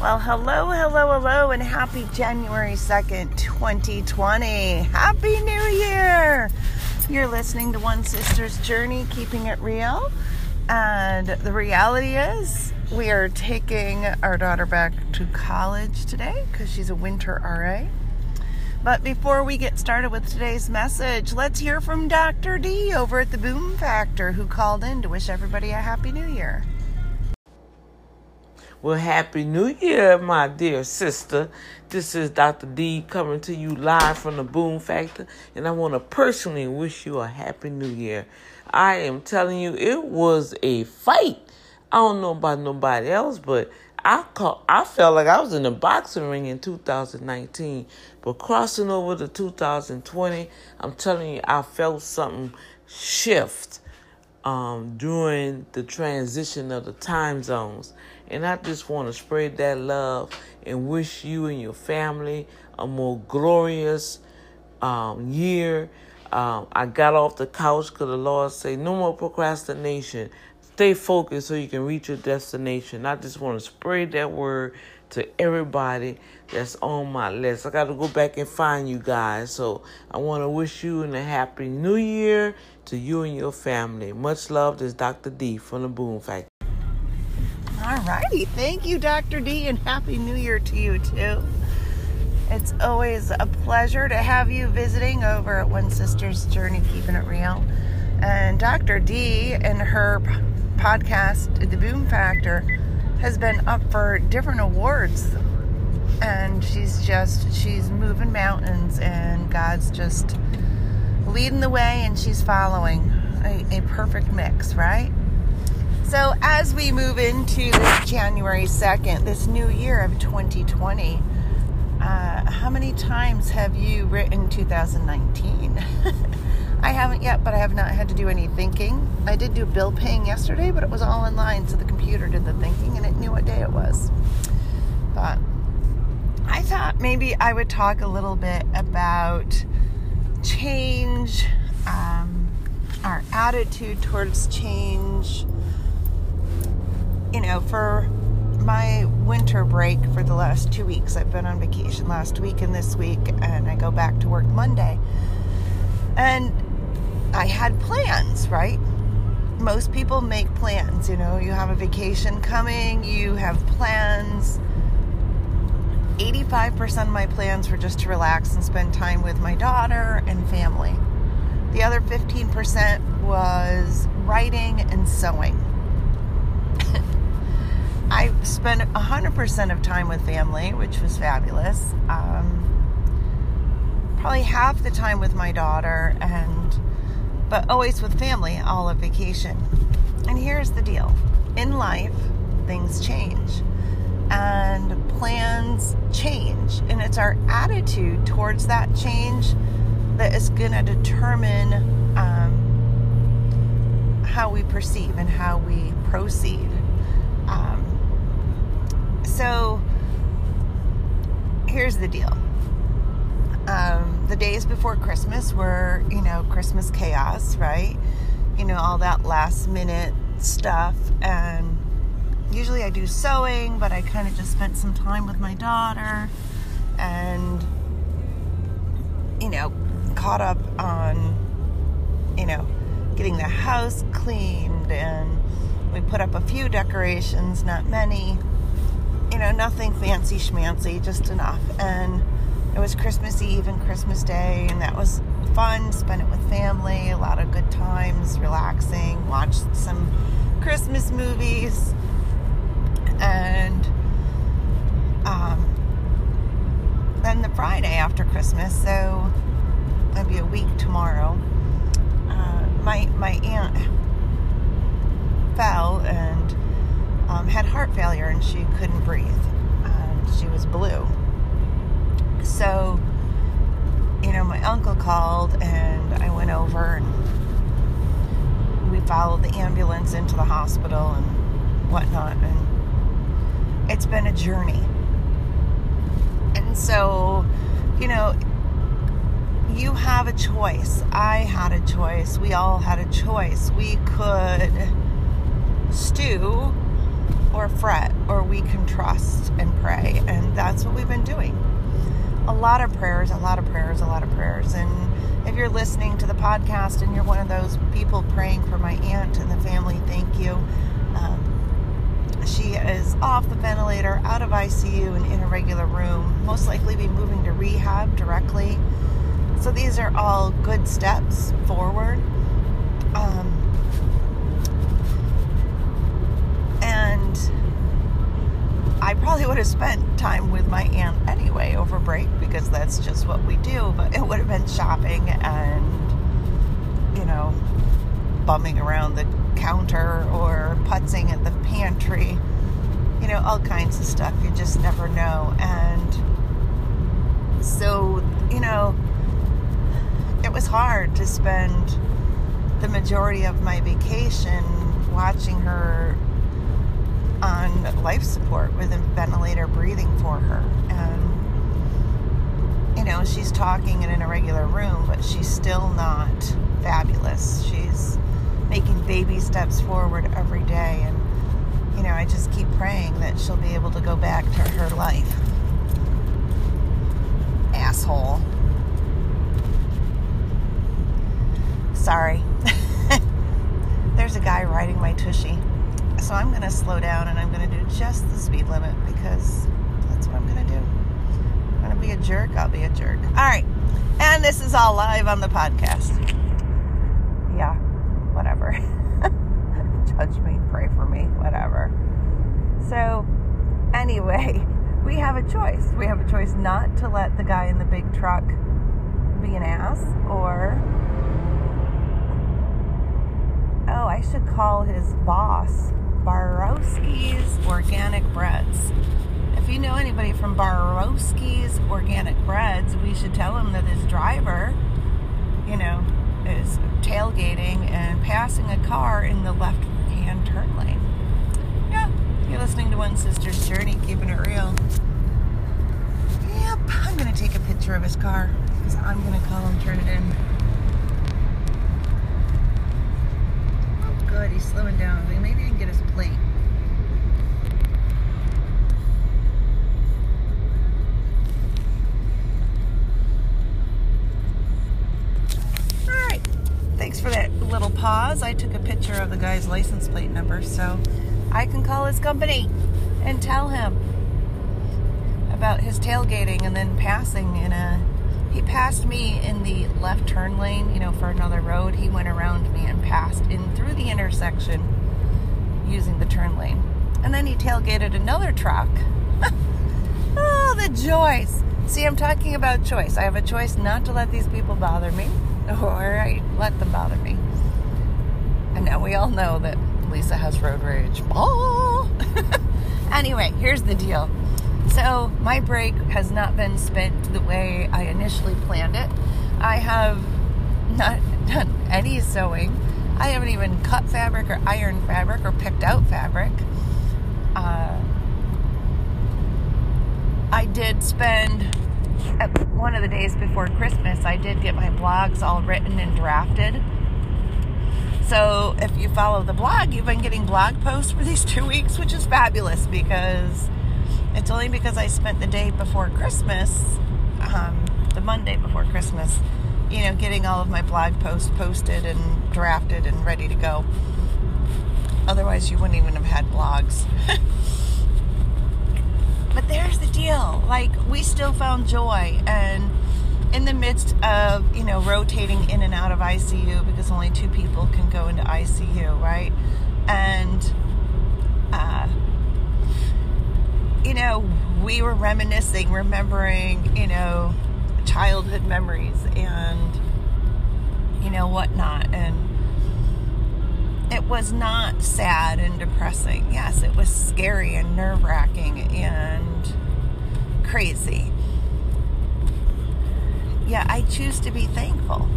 Well, hello, hello, hello, and happy January 2nd, 2020. Happy New Year! You're listening to One Sister's Journey, keeping it real. And the reality is, we are taking our daughter back to college today because she's a winter RA. But before we get started with today's message, let's hear from Dr. D over at the Boom Factor who called in to wish everybody a Happy New Year. Well, Happy New Year, my dear sister. This is Dr. D coming to you live from the Boom Factor, and I want to personally wish you a Happy New Year. I am telling you, it was a fight. I don't know about nobody else, but I call, I felt like I was in a boxing ring in 2019, but crossing over to 2020, I'm telling you, I felt something shift um, during the transition of the time zones. And I just want to spread that love and wish you and your family a more glorious um, year. Um, I got off the couch because the Lord say no more procrastination. Stay focused so you can reach your destination. I just want to spread that word to everybody that's on my list. I got to go back and find you guys. So I want to wish you a happy new year to you and your family. Much love. This Dr. D from the Boom Factor. All righty. Thank you, Dr. D, and Happy New Year to you, too. It's always a pleasure to have you visiting over at One Sister's Journey, Keeping It Real. And Dr. D and her podcast, The Boom Factor, has been up for different awards. And she's just, she's moving mountains, and God's just leading the way, and she's following a, a perfect mix, right? So, as we move into this January 2nd, this new year of 2020, uh, how many times have you written 2019? I haven't yet, but I have not had to do any thinking. I did do bill paying yesterday, but it was all online, so the computer did the thinking and it knew what day it was. But I thought maybe I would talk a little bit about change, um, our attitude towards change. You know, for my winter break for the last two weeks, I've been on vacation last week and this week, and I go back to work Monday. And I had plans, right? Most people make plans. You know, you have a vacation coming, you have plans. 85% of my plans were just to relax and spend time with my daughter and family. The other 15% was writing and sewing. I spent 100% of time with family, which was fabulous. Um, probably half the time with my daughter and but always with family all of vacation. And here's the deal. In life things change and plans change. And it's our attitude towards that change that is going to determine um, how we perceive and how we proceed so here's the deal um, the days before Christmas were, you know, Christmas chaos, right? You know, all that last minute stuff. And usually I do sewing, but I kind of just spent some time with my daughter and, you know, caught up on, you know, getting the house cleaned and we put up a few decorations, not many. You know, nothing fancy schmancy, just enough. And it was Christmas Eve and Christmas Day, and that was fun. Spent it with family, a lot of good times, relaxing, watched some Christmas movies, and um, then the Friday after Christmas, so it'll be a week tomorrow. Uh, my my aunt fell and um, had heart failure, and she couldn't breathe. She was blue so, you know, my uncle called and I went over and we followed the ambulance into the hospital and whatnot. And it's been a journey. And so, you know, you have a choice. I had a choice. We all had a choice. We could stew or fret, or we can trust and pray. And that's what we've been doing. A lot of prayers, a lot of prayers, a lot of prayers. And if you're listening to the podcast and you're one of those people praying for my aunt and the family, thank you. Um, she is off the ventilator, out of ICU, and in a regular room. Most likely be moving to rehab directly. So these are all good steps forward. Um, and I probably would have spent time with my aunt anyway over break because that's just what we do. But it would have been shopping and, you know, bumming around the counter or putzing at the pantry. You know, all kinds of stuff. You just never know. And so, you know, it was hard to spend the majority of my vacation watching her on life support with a ventilator breathing for her. And, you know, she's talking in an irregular room, but she's still not fabulous. She's making baby steps forward every day. And, you know, I just keep praying that she'll be able to go back to her life. Asshole. Sorry. There's a guy riding my tushy. So I'm going to slow down and I'm going to do just the speed limit because that's what I'm going to do. I'm going to be a jerk. I'll be a jerk. All right. And this is all live on the podcast. Yeah, whatever. Judge me, pray for me, whatever. So, anyway, we have a choice. We have a choice not to let the guy in the big truck be an ass or oh, I should call his boss Barowski's Organic Breads. If you know anybody from Barowski's Organic Breads, we should tell him that his driver, you know, is tailgating and passing a car in the left hand turn lane. Yeah, you're listening to One Sister's Journey, keeping it real. Yep, I'm going to take a picture of his car because I'm going to call him, turn it in. Oh, good, he's slowing down. Maybe I can get his plate. All right. Thanks for that little pause. I took a picture of the guy's license plate number so I can call his company and tell him about his tailgating and then passing in a he passed me in the left turn lane, you know, for another road. He went around me and passed in through the intersection using the turn lane. And then he tailgated another truck. oh, the joys. See, I'm talking about choice. I have a choice not to let these people bother me, or I let them bother me. And now we all know that Lisa has road rage. Oh! anyway, here's the deal. So, my break has not been spent the way I initially planned it. I have not done any sewing. I haven't even cut fabric or ironed fabric or picked out fabric. Uh, I did spend one of the days before Christmas, I did get my blogs all written and drafted. So, if you follow the blog, you've been getting blog posts for these two weeks, which is fabulous because it's only because I spent the day before Christmas, um, the Monday before Christmas, you know, getting all of my blog posts posted and drafted and ready to go. Otherwise, you wouldn't even have had blogs. but there's the deal. Like, we still found joy. And in the midst of, you know, rotating in and out of ICU because only two people can go into ICU, right? And, uh, you know, we were reminiscing, remembering, you know, childhood memories and, you know, whatnot. And it was not sad and depressing. Yes, it was scary and nerve wracking and crazy. Yeah, I choose to be thankful.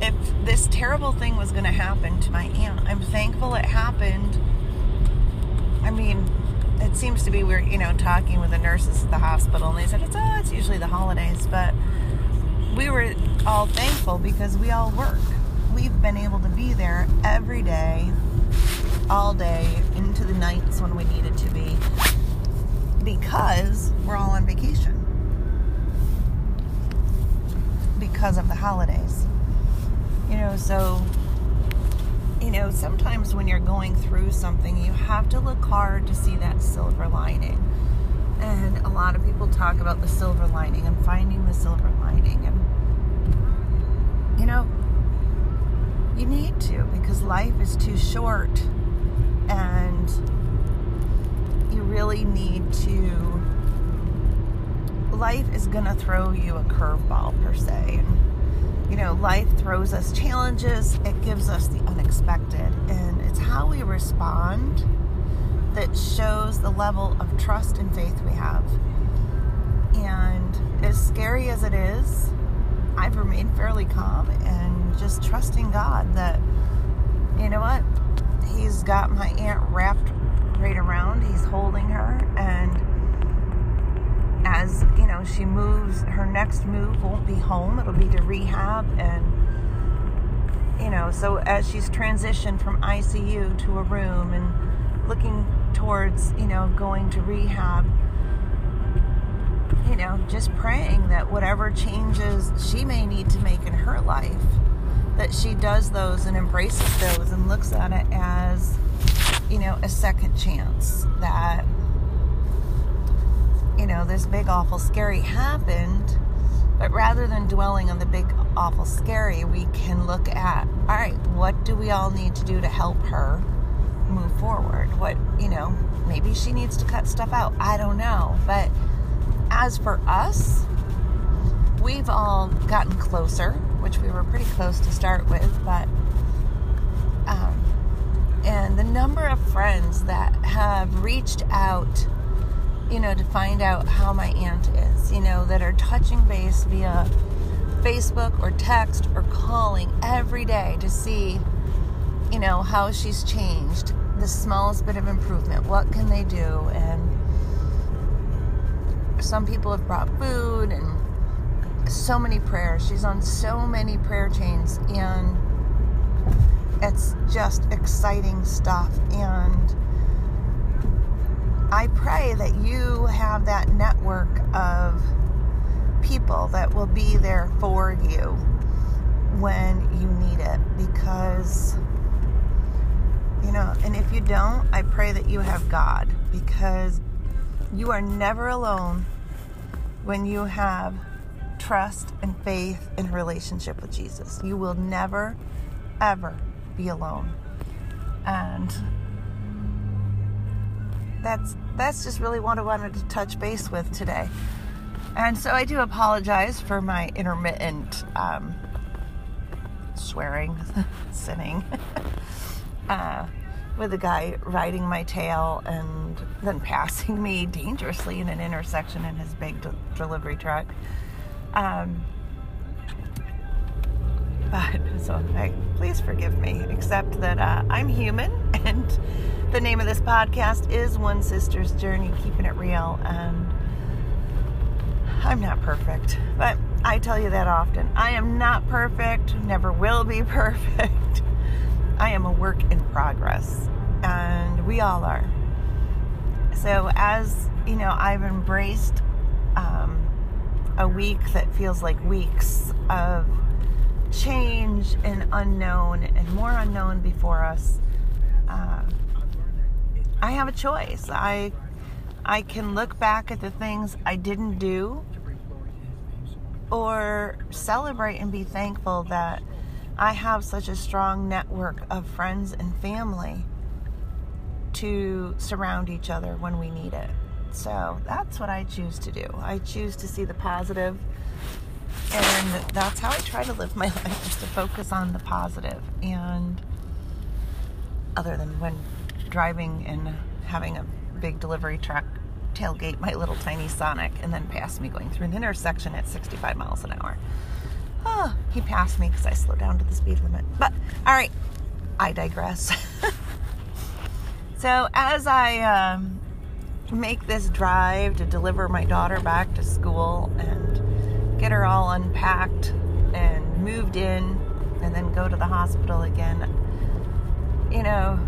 If this terrible thing was going to happen to my aunt, I'm thankful it happened. I mean, it seems to be we're you know talking with the nurses at the hospital and they said it's oh it's usually the holidays but we were all thankful because we all work we've been able to be there every day all day into the nights when we needed to be because we're all on vacation because of the holidays. You know, so you know, sometimes when you're going through something, you have to look hard to see that silver lining. And a lot of people talk about the silver lining and finding the silver lining. And, you know, you need to because life is too short and you really need to. Life is going to throw you a curveball, per se. And, you know, life throws us challenges, it gives us the unexpected, and it's how we respond that shows the level of trust and faith we have. And as scary as it is, I've remained fairly calm and just trusting God that, you know what, He's got my aunt wrapped right around, He's holding her, and as you know she moves her next move won't be home. It'll be to rehab and you know so as she's transitioned from icu to a room and looking towards you know going to rehab you know just praying that whatever changes she may need to make in her life that she does those and embraces those and looks at it as you know a second chance that you know, this big, awful, scary happened. But rather than dwelling on the big, awful, scary, we can look at, all right, what do we all need to do to help her move forward? What, you know, maybe she needs to cut stuff out. I don't know. But as for us, we've all gotten closer, which we were pretty close to start with, but, um, and the number of friends that have reached out you know, to find out how my aunt is, you know, that are touching base via Facebook or text or calling every day to see, you know, how she's changed, the smallest bit of improvement. What can they do? And some people have brought food and so many prayers. She's on so many prayer chains and it's just exciting stuff. And I pray that you have that network of people that will be there for you when you need it because you know and if you don't I pray that you have God because you are never alone when you have trust and faith in relationship with Jesus. You will never ever be alone. And that's that's just really what I wanted to touch base with today. And so I do apologize for my intermittent um, swearing, sinning, uh, with a guy riding my tail and then passing me dangerously in an intersection in his big de- delivery truck. Um, but so please forgive me, except that uh, I'm human and the name of this podcast is One Sister's Journey, keeping it real. And I'm not perfect, but I tell you that often. I am not perfect, never will be perfect. I am a work in progress, and we all are. So, as you know, I've embraced um, a week that feels like weeks of change and unknown and more unknown before us. Uh, I have a choice. I I can look back at the things I didn't do or celebrate and be thankful that I have such a strong network of friends and family to surround each other when we need it. So that's what I choose to do. I choose to see the positive, and that's how I try to live my life is to focus on the positive. And other than when driving and having a big delivery truck tailgate my little tiny Sonic and then pass me going through an intersection at 65 miles an hour. Oh, he passed me because I slowed down to the speed limit. But, all right, I digress. so, as I um, make this drive to deliver my daughter back to school and get her all unpacked and moved in and then go to the hospital again, you know,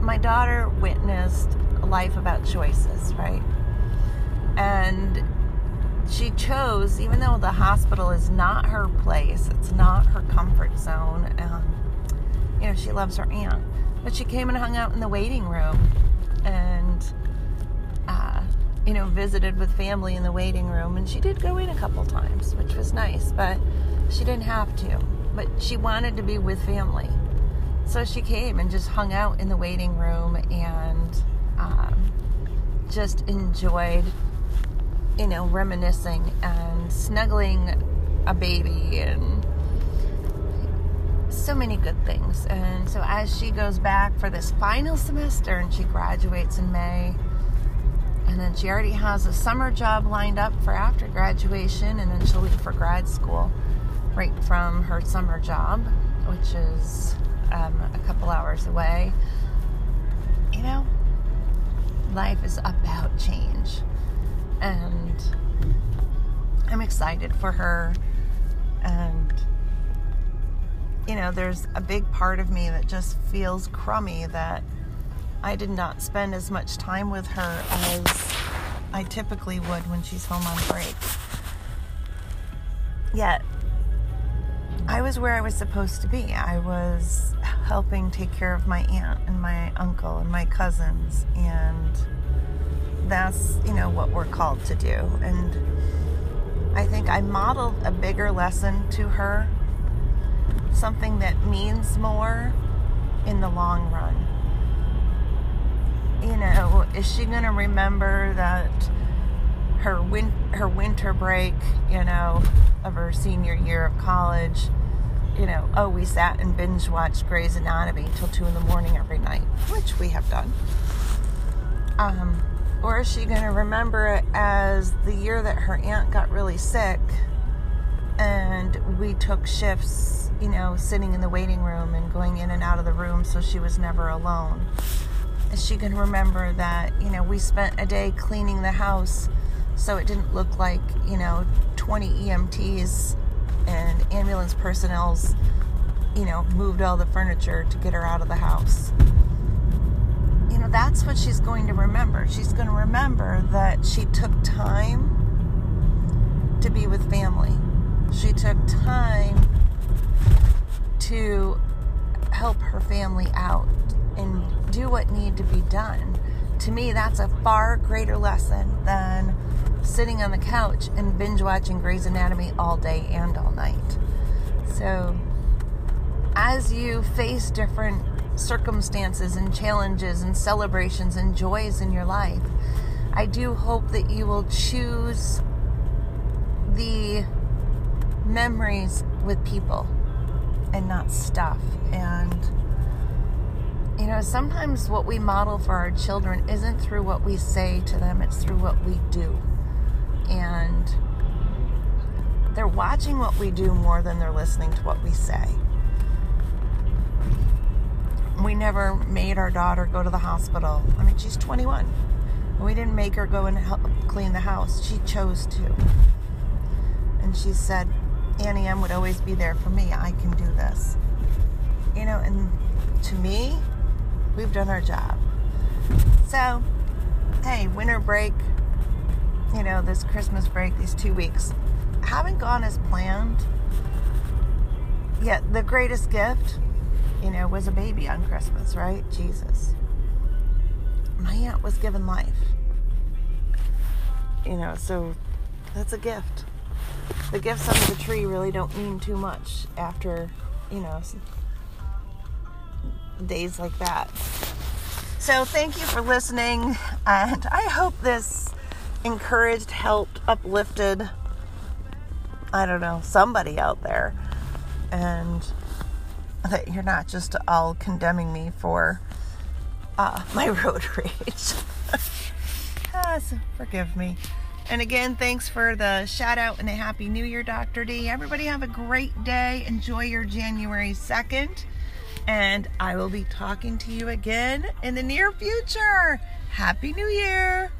my daughter witnessed a life about choices, right? And she chose, even though the hospital is not her place, it's not her comfort zone. Um, you know, she loves her aunt, but she came and hung out in the waiting room, and uh, you know, visited with family in the waiting room. And she did go in a couple times, which was nice, but she didn't have to. But she wanted to be with family, so she came and just hung out in the waiting room and um, just enjoyed you know, reminiscing and snuggling a baby and so many good things. And so as she goes back for this final semester and she graduates in May, and then she already has a summer job lined up for after graduation, and then she'll leave for grad school right from her summer job, which is um, a couple hours away. You know, life is about change and I'm excited for her. And, you know, there's a big part of me that just feels crummy that I did not spend as much time with her as I typically would when she's home on break. Yet, I was where I was supposed to be. I was helping take care of my aunt and my uncle and my cousins and that's, you know, what we're called to do. And I think I modeled a bigger lesson to her, something that means more in the long run. You know, is she going to remember that her win- her winter break, you know, of her senior year of college, you know, oh, we sat and binge watched Grey's Anatomy till two in the morning every night, which we have done. Um, or is she going to remember it as the year that her aunt got really sick and we took shifts, you know, sitting in the waiting room and going in and out of the room so she was never alone? Is she going to remember that, you know, we spent a day cleaning the house so it didn't look like, you know, 20 EMTs and ambulance personnel's, you know, moved all the furniture to get her out of the house? That's what she's going to remember. She's going to remember that she took time to be with family. She took time to help her family out and do what needed to be done. To me, that's a far greater lesson than sitting on the couch and binge watching Grey's Anatomy all day and all night. So, as you face different circumstances and challenges and celebrations and joys in your life. I do hope that you will choose the memories with people and not stuff. And, you know, sometimes what we model for our children isn't through what we say to them, it's through what we do. And they're watching what we do more than they're listening to what we say we never made our daughter go to the hospital. I mean, she's 21. We didn't make her go and help clean the house. She chose to. And she said, Annie M would always be there for me. I can do this. You know, and to me, we've done our job. So, hey, winter break, you know, this Christmas break, these two weeks, haven't gone as planned. Yet, the greatest gift you know, was a baby on Christmas, right? Jesus. My aunt was given life. You know, so that's a gift. The gifts under the tree really don't mean too much after, you know, days like that. So thank you for listening, and I hope this encouraged, helped, uplifted, I don't know, somebody out there. And that you're not just all condemning me for uh, my road rage. ah, so forgive me. And again, thanks for the shout out and a happy new year, Dr. D. Everybody have a great day. Enjoy your January 2nd. And I will be talking to you again in the near future. Happy New Year!